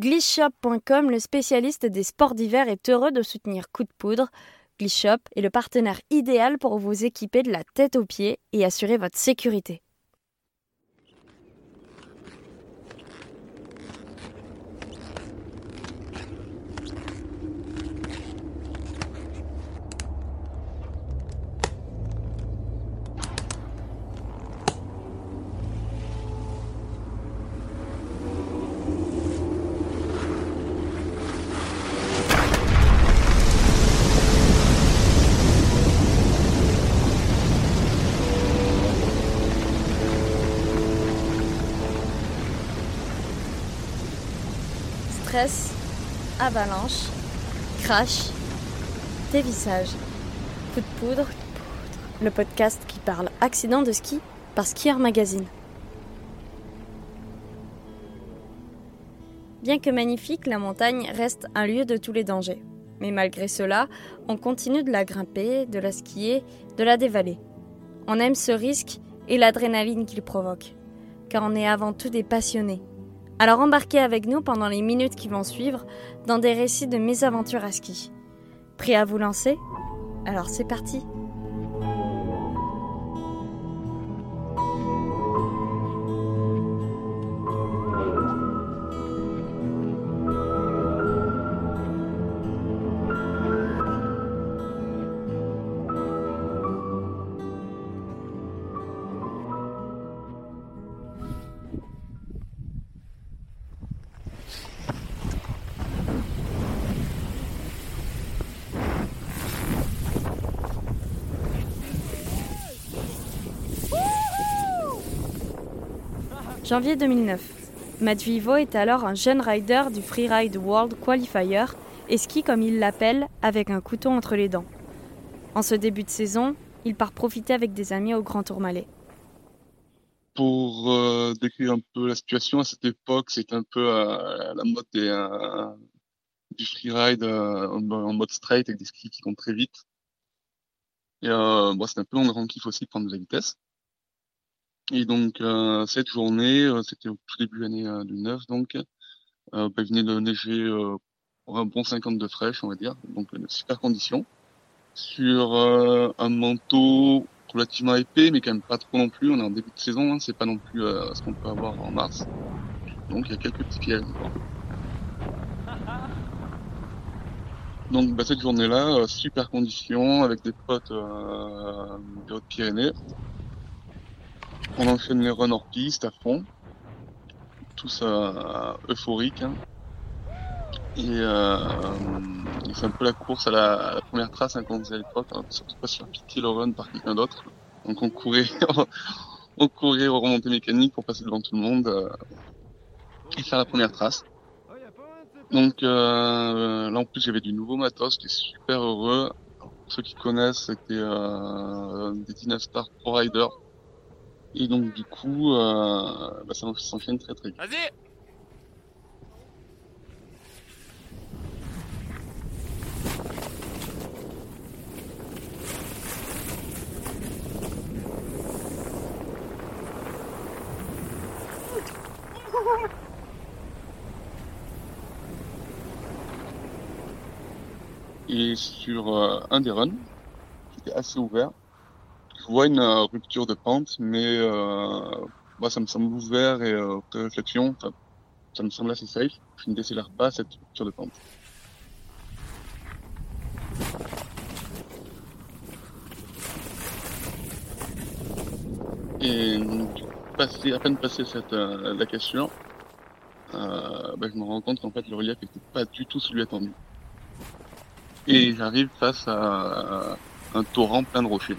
Glissshop.com, le spécialiste des sports d'hiver, est heureux de soutenir Coup de Poudre. Glissshop est le partenaire idéal pour vous équiper de la tête aux pieds et assurer votre sécurité. Avalanche, crash, dévissage, coup de poudre, le podcast qui parle accident de ski par Skier Magazine. Bien que magnifique, la montagne reste un lieu de tous les dangers. Mais malgré cela, on continue de la grimper, de la skier, de la dévaler. On aime ce risque et l'adrénaline qu'il provoque, car on est avant tout des passionnés alors embarquez avec nous pendant les minutes qui vont suivre dans des récits de mésaventures à ski. Prêt à vous lancer? Alors c'est parti Janvier 2009. Matt Vivo est alors un jeune rider du Freeride World Qualifier et skie comme il l'appelle avec un couteau entre les dents. En ce début de saison, il part profiter avec des amis au Grand Tourmalet. Pour euh, décrire un peu la situation à cette époque, c'est un peu euh, la mode euh, du freeride en mode straight avec des skis qui vont très vite. Et bon, c'est un peu mon grand kiff aussi prendre de la vitesse. Et donc euh, cette journée, euh, c'était au tout début de l'année 2009, donc bah, il venait de neiger un bon 50 de fraîche, on va dire, donc super conditions. Sur un manteau relativement épais, mais quand même pas trop non plus. On est en début de saison, hein, c'est pas non plus ce qu'on peut avoir en mars. Donc il y a quelques petits pièges. Donc bah, cette journée-là, super conditions avec des potes euh, des Hautes-Pyrénées. On enchaîne les runs hors piste à fond. Tout ça euphorique. Hein. Euh, et, c'est un peu la course à la, première trace hein, qu'on faisait à l'époque. Hein, surtout pas se faire piquer le run par quelqu'un d'autre. Donc on courait, on courait aux remontées mécaniques pour passer devant tout le monde euh, et faire la première trace. Donc euh, là en plus j'avais du nouveau matos, j'étais super heureux. pour ceux qui connaissent, c'était euh, des Dynastar Pro Rider et donc du coup, euh, bah, ça s'enchaîne très très vite. Vas-y Et sur euh, un des runs, qui était assez ouvert, je vois une euh, rupture de pente, mais euh, moi, ça me semble ouvert et euh, réflexion, ça, me semble assez safe. Je ne décélère pas cette rupture de pente. Et passer, à peine passé cette euh, la cassure, euh, bah, je me rends compte qu'en fait le relief n'était pas du tout celui attendu. Et j'arrive face à un torrent plein de rochers.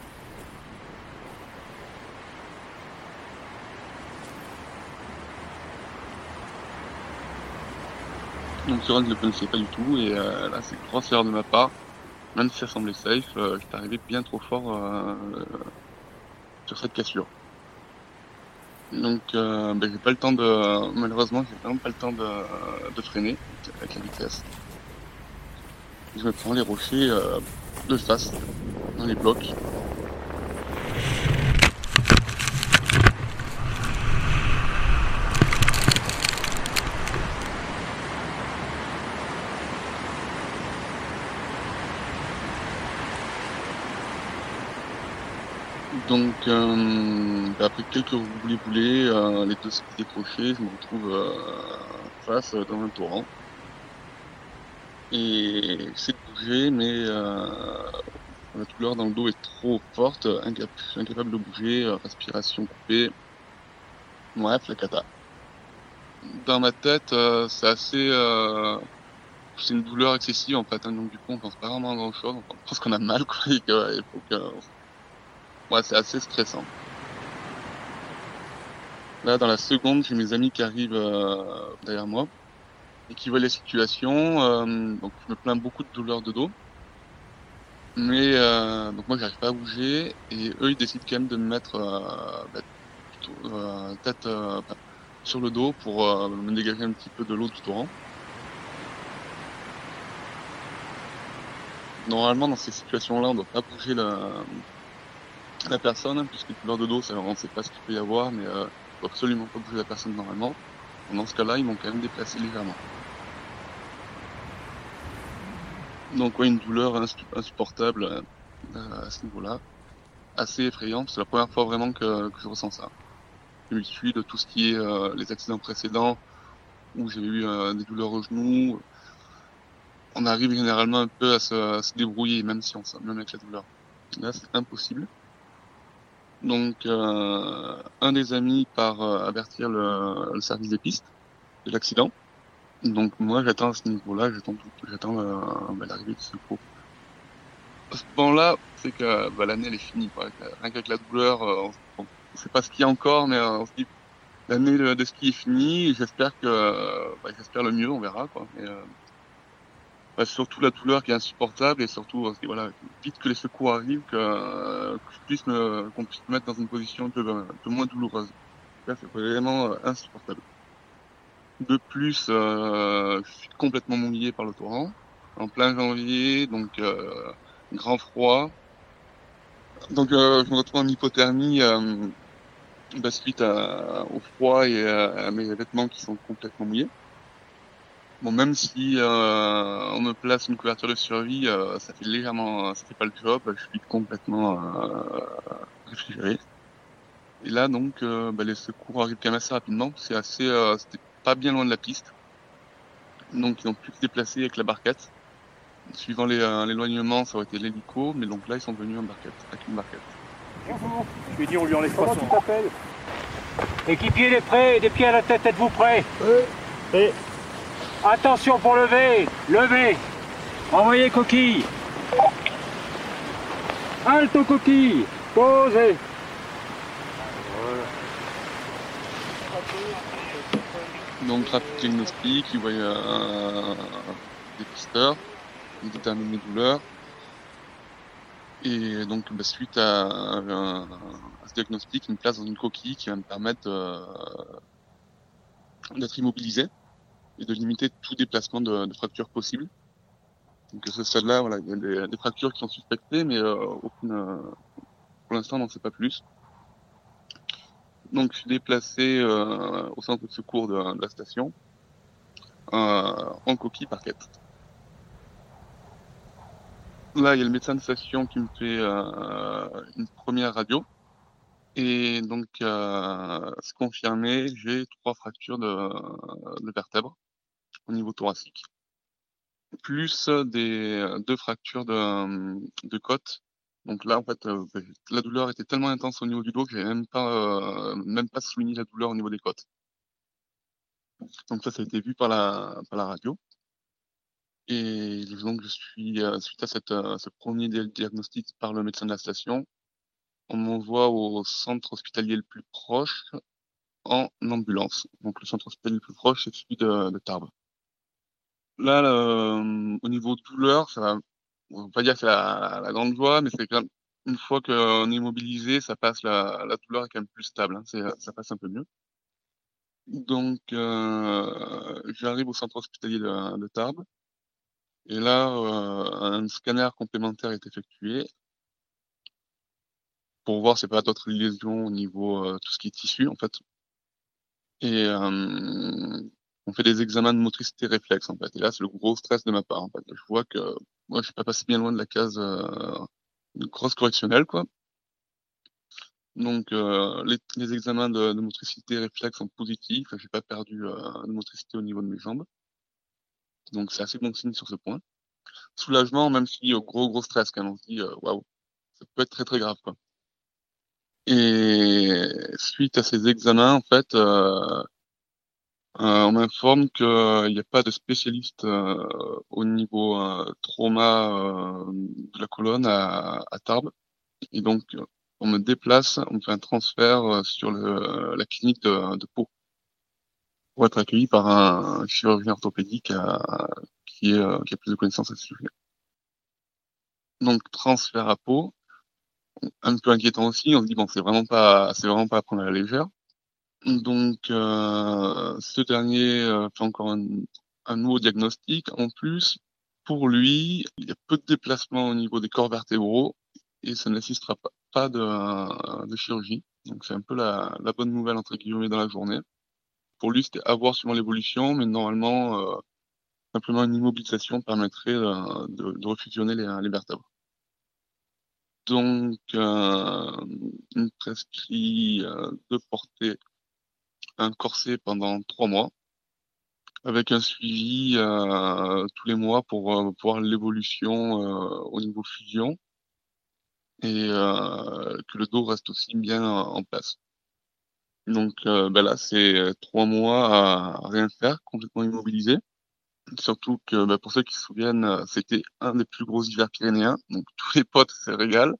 Donc run je le connaissais pas du tout et euh, là c'est grosse erreur de ma part. Même si ça semblait safe, euh, j'étais arrivé bien trop fort euh, sur cette cassure. Donc ben, j'ai pas le temps de malheureusement j'ai vraiment pas le temps de, de freiner avec la vitesse. Je me prends les rochers de face dans les blocs. Donc, euh, bah, après quelques roulés boulés, euh, les deux skis décrochés, je me retrouve euh, face dans un torrent. Et j'essaie de bouger, mais la douleur dans le dos est trop forte, incapable de bouger, respiration coupée. Bref, la cata. Dans ma tête, c'est assez c'est une douleur excessive en fait, hein, donc du coup on pense pas vraiment à grand chose, on pense qu'on a mal quoi, et. C'est assez stressant. Là, dans la seconde, j'ai mes amis qui arrivent euh, derrière moi et qui voient les situations. Euh, donc, je me plains beaucoup de douleur de dos. Mais euh, donc moi, j'arrive pas à bouger et eux, ils décident quand même de me mettre bah, tête sur le dos pour me dégager un petit peu de l'eau du torrent. Normalement, dans ces situations-là, on doit pas bouger la, la personne, puisque douleur de dos, ça, on ne sait pas ce qu'il peut y avoir, mais euh, faut absolument pas bouger la personne normalement. Dans ce cas-là, ils m'ont quand même déplacé légèrement. Donc ouais, une douleur insupportable euh, à ce niveau-là, assez effrayante. C'est la première fois vraiment que, que je ressens ça. Je me suis de tout ce qui est euh, les accidents précédents, où j'ai eu euh, des douleurs au genou. On arrive généralement un peu à se, à se débrouiller, même si on même avec la douleur. Là, c'est impossible. Donc, euh, un des amis part euh, avertir le, le, service des pistes de l'accident. Donc, moi, j'attends à ce niveau-là, j'attends, j'attends euh, bah, l'arrivée de secours. À ce moment-là, c'est que bah, l'année elle est finie. Quoi. Rien qu'avec la douleur, euh, on, ne sait pas ce qu'il y a encore, mais on se dit l'année de, ski est finie. J'espère que, bah, j'espère le mieux, on verra. Quoi. Bah, surtout la douleur qui est insupportable et surtout euh, voilà vite que les secours arrivent que, euh, que je puisse me qu'on puisse me mettre dans une position un peu, moins douloureuse. c'est vraiment euh, insupportable. De plus, je suis complètement mouillé par le torrent en plein janvier, donc grand froid. Donc je me retrouve en hypothermie bah, suite au froid et à mes vêtements qui sont complètement mouillés. Bon, même si euh, on me place une couverture de survie, euh, ça fait légèrement, ça fait pas le job. Je suis complètement euh, réfrigéré. Et là, donc, euh, bah, les secours arrivent quand même assez rapidement. C'est assez, euh, c'était pas bien loin de la piste. Donc, ils ont pu se déplacer avec la barquette. Suivant l'éloignement, ça aurait été l'hélico, mais donc là, ils sont venus en barquette, avec une barquette. Bonjour. Je lui ai dit, on lui enlève pas son. Équipier, des prêts, des pieds à la tête, êtes-vous prêts Oui. Attention pour lever Levez Envoyez coquille. Halte coquille Posez. Donc rapide diagnostic, il voit un dépisteur, il détermine les douleurs. Et donc bah, suite à, ce diagnostic, il me place dans une coquille qui va me permettre euh, d'être immobilisé et de limiter tout déplacement de, de fractures possible. Donc à ce stade-là, voilà, il y a des, des, fractures qui sont suspectées, mais euh, aucune, euh, pour l'instant, on n'en sait pas plus. Donc je suis déplacé euh, au centre de secours de, de la station en coquille parquette. Là, il y a le médecin de station qui me fait une première radio. Et donc, euh, c'est confirmé, j'ai trois fractures de, de vertèbres au niveau thoracique, plus des deux fractures de, de. Donc là, en fait, euh, la douleur était tellement intense au niveau du dos que j'ai même pas, euh, même pas souligné la douleur au niveau des côtes. Donc ça, ça a été vu par la, par la radio. Et donc, je suis, euh, suite à cette, ce premier diagnostic par le médecin de la station, on m'envoie au centre hospitalier le plus proche en ambulance. Donc le centre hospitalier le plus proche, c'est celui de, Tarbes. Là, au niveau douleur, ça va, on va pas dire que c'est la, la, grande joie, mais c'est quand même, une fois qu'on est immobilisé, ça passe, la, la douleur est quand même plus stable, hein, ça passe un peu mieux. Donc, euh, j'arrive au centre hospitalier de, de Tarbes. Et là, euh, un scanner complémentaire est effectué pour voir si pas d'autres lésions au niveau euh, tout ce qui est tissu en fait. Et euh, on fait des examens de motricité réflexe en fait. Et là c'est le gros stress de ma part en fait. Je vois que moi je suis pas passé bien loin de la case euh, grosse correctionnelle quoi. Donc euh, les, examens de, de motricité réflexe sont positifs. J'ai pas perdu de motricité au niveau de mes jambes. Donc c'est assez bon signe sur ce point. Soulagement, même si gros gros stress quand on se dit waouh, ça peut être très très grave quoi. Et suite à ces examens, en fait, euh, euh, on m'informe qu'il n'y a pas de spécialiste euh, au niveau euh, trauma de la colonne à, à, Tarbes. Et donc, on me déplace, on me fait un transfert sur le, la clinique de, de Pau pour être accueilli par un chirurgien orthopédique qui, est, qui a plus de connaissances à ce sujet. Donc, transfert à Pau. Un peu inquiétant aussi, on se dit bon, c'est vraiment pas, c'est vraiment pas à prendre à la légère. Donc, euh, ce dernier euh, fait encore un, un, nouveau diagnostic. En plus, pour lui, il y a peu de déplacements au niveau des corps vertébraux et ça ne nécessitera pas, pas de, de, chirurgie. Donc, c'est un peu la, la, bonne nouvelle, entre guillemets, dans la journée. Pour lui, c'était à voir suivant l'évolution, mais normalement, euh, simplement une immobilisation permettrait euh, de, de, refusionner les, les vertèbres. Donc, euh, il prescrit euh, de porter un corset pendant trois mois, avec un suivi euh, tous les mois pour euh, voir l'évolution euh, au niveau fusion et que le dos reste aussi bien en place. Donc ben là, c'est trois mois à rien faire, complètement immobilisé. Surtout que ben, pour ceux qui se souviennent, c'était un des plus gros hivers pyrénéens, donc tous les potes se régalent.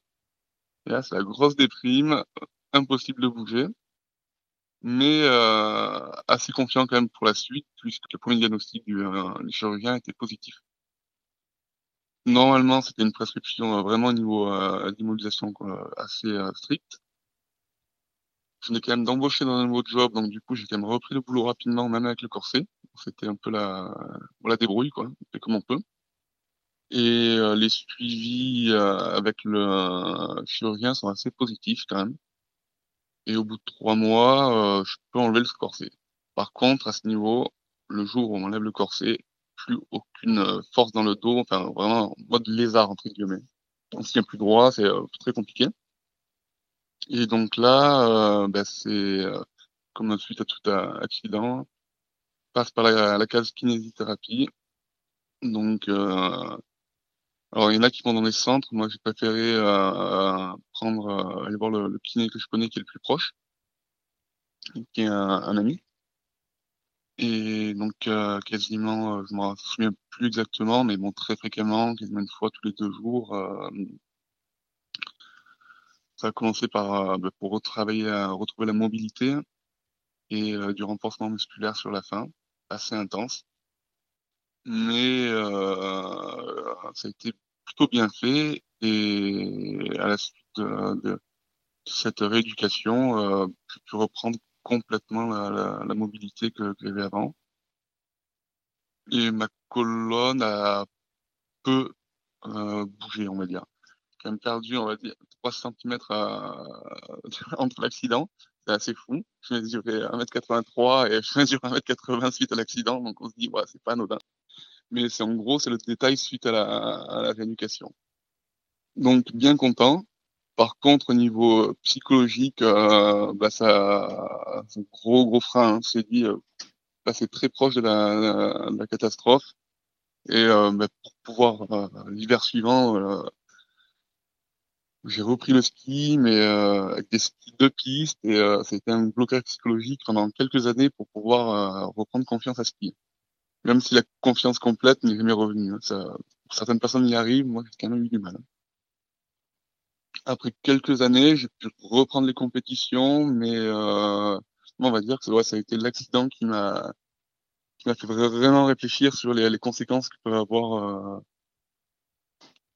Et là, c'est la grosse déprime, impossible de bouger mais euh, assez confiant quand même pour la suite, puisque le premier diagnostic du, euh, chirurgien était positif. Normalement, c'était une prescription euh, vraiment au niveau euh, d'immobilisation assez euh, stricte. Je venais quand même d'embaucher dans un nouveau job, donc du coup, j'ai quand même repris le boulot rapidement, même avec le corset. C'était un peu la, la débrouille, quoi, fait comme on peut. Et euh, les suivis avec le chirurgien sont assez positifs quand même et au bout de trois mois, euh, je peux enlever le corset. Par contre, à ce niveau, le jour où on enlève le corset, plus aucune euh, force dans le dos, enfin vraiment en mode lézard entre guillemets. On se tient plus droit, c'est euh, très compliqué. Et donc là, ben, c'est comme suite à tout accident, passe par la, case kinésithérapie. Donc alors, il y en a qui vont dans les centres. Moi, j'ai préféré euh, prendre, euh, aller voir le, kiné que je connais qui est le plus proche, qui est un, ami. Et donc, euh, quasiment, euh, je me souviens plus exactement, mais bon, très fréquemment, quasiment une fois tous les deux jours. Euh, ça a commencé par, bah, pour retravailler, retrouver la mobilité et du renforcement musculaire sur la fin, assez intense mais euh, ça a été plutôt bien fait et à la suite de, cette rééducation, euh, j'ai pu reprendre complètement la, mobilité que, j'avais avant. Et ma colonne a peu euh, bougé, on va dire. Quand même perdu, on va dire, 3 cm à, entre l'accident. C'est assez fou. Je mesurais 1m83 et je mesure 1m80 suite à l'accident, donc on se dit, ouais, c'est pas anodin mais c'est en gros, c'est le détail suite à la, à la rééducation. Donc, bien content. Par contre, au niveau psychologique, euh, bah, ça, c'est gros, gros frein. Hein. C'est dit, euh, bah, c'est très proche de la, de la catastrophe. Et euh, bah, pour pouvoir, euh, l'hiver suivant, euh, j'ai repris le ski, mais euh, avec des skis de piste. Et c'était un blocage psychologique pendant quelques années pour pouvoir reprendre confiance à skier même si la confiance complète n'est jamais revenue. Hein. Ça, certaines personnes y arrivent, moi j'ai quand même eu du mal. Hein. Après quelques années, j'ai pu reprendre les compétitions, mais euh, on va dire que ouais, ça a été l'accident qui m'a qui m'a fait vraiment réfléchir sur les, les conséquences que peut avoir euh,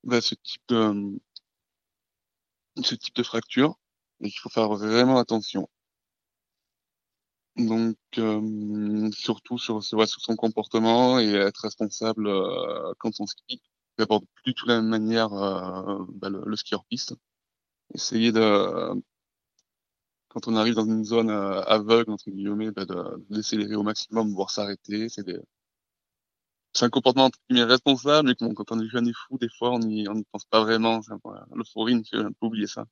bah, ce type de ce type de fracture et qu'il faut faire vraiment attention. Donc, euh, surtout sur, sur, son comportement et être responsable euh, quand on skie. D'abord, plus du tout la même manière euh, bah, le, le, ski piste. Essayer de, quand on arrive dans une zone aveugle, entre guillemets, bah, de, décélérer au maximum, voire s'arrêter. C'est des... un comportement entre guillemets responsable, mais quand on est jeune et fou, des fois, on n'y on y pense pas vraiment. L'euphorie nous fait oublier ça.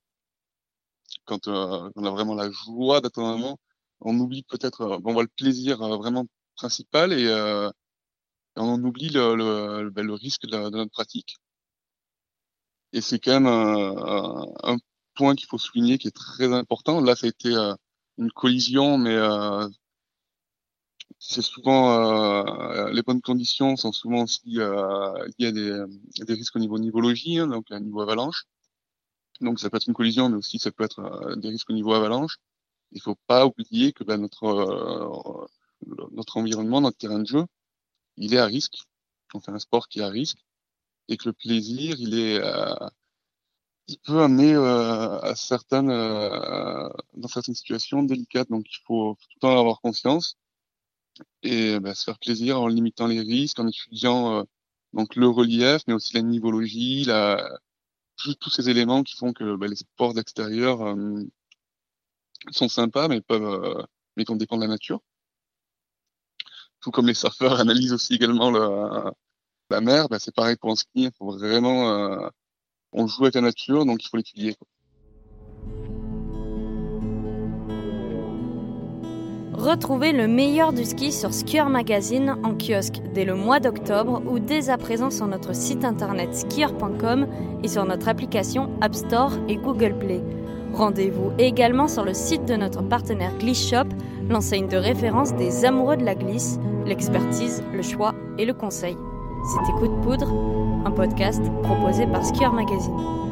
quand on a vraiment la joie d'être un moment, on oublie peut-être, on voit le plaisir vraiment principal et, on oublie le, le, ben, le risque de, de, notre pratique. Et c'est quand même un, un point qu'il faut souligner qui est très important. Là, ça a été une collision, mais c'est souvent euh, les bonnes conditions sont souvent aussi euh, liées à des, des, risques au niveau nivologie, hein, donc à niveau avalanche. Donc ça peut être une collision, mais aussi ça peut être euh, des risques au niveau avalanche. Il faut pas oublier que ben, notre euh, notre environnement, notre terrain de jeu, il est à risque. On fait un sport qui est à risque et que le plaisir, il est il peut amener à certaines dans certaines situations délicates. Donc il faut tout le temps avoir conscience et bah, se faire plaisir en limitant les risques, en étudiant euh, donc le relief, mais aussi la nivologie, la, tous ces éléments qui font que bah, les sports d'extérieur euh, sont sympas, mais peuvent, euh, mais qu'on dépend de la nature. Tout comme les surfeurs analysent aussi également le, la mer, bah, c'est pareil pour un ski. Il faut vraiment, on joue avec la nature, donc il faut l'étudier. Retrouvez le meilleur du ski sur Skier Magazine en kiosque dès le mois d'octobre ou dès à présent sur notre site internet skier.com et sur notre application App Store et Google Play. Rendez-vous également sur le site de notre partenaire Gliss Shop, l'enseigne de référence des amoureux de la glisse, l'expertise, le choix et le conseil. C'était Coup de poudre, un podcast proposé par Skier Magazine.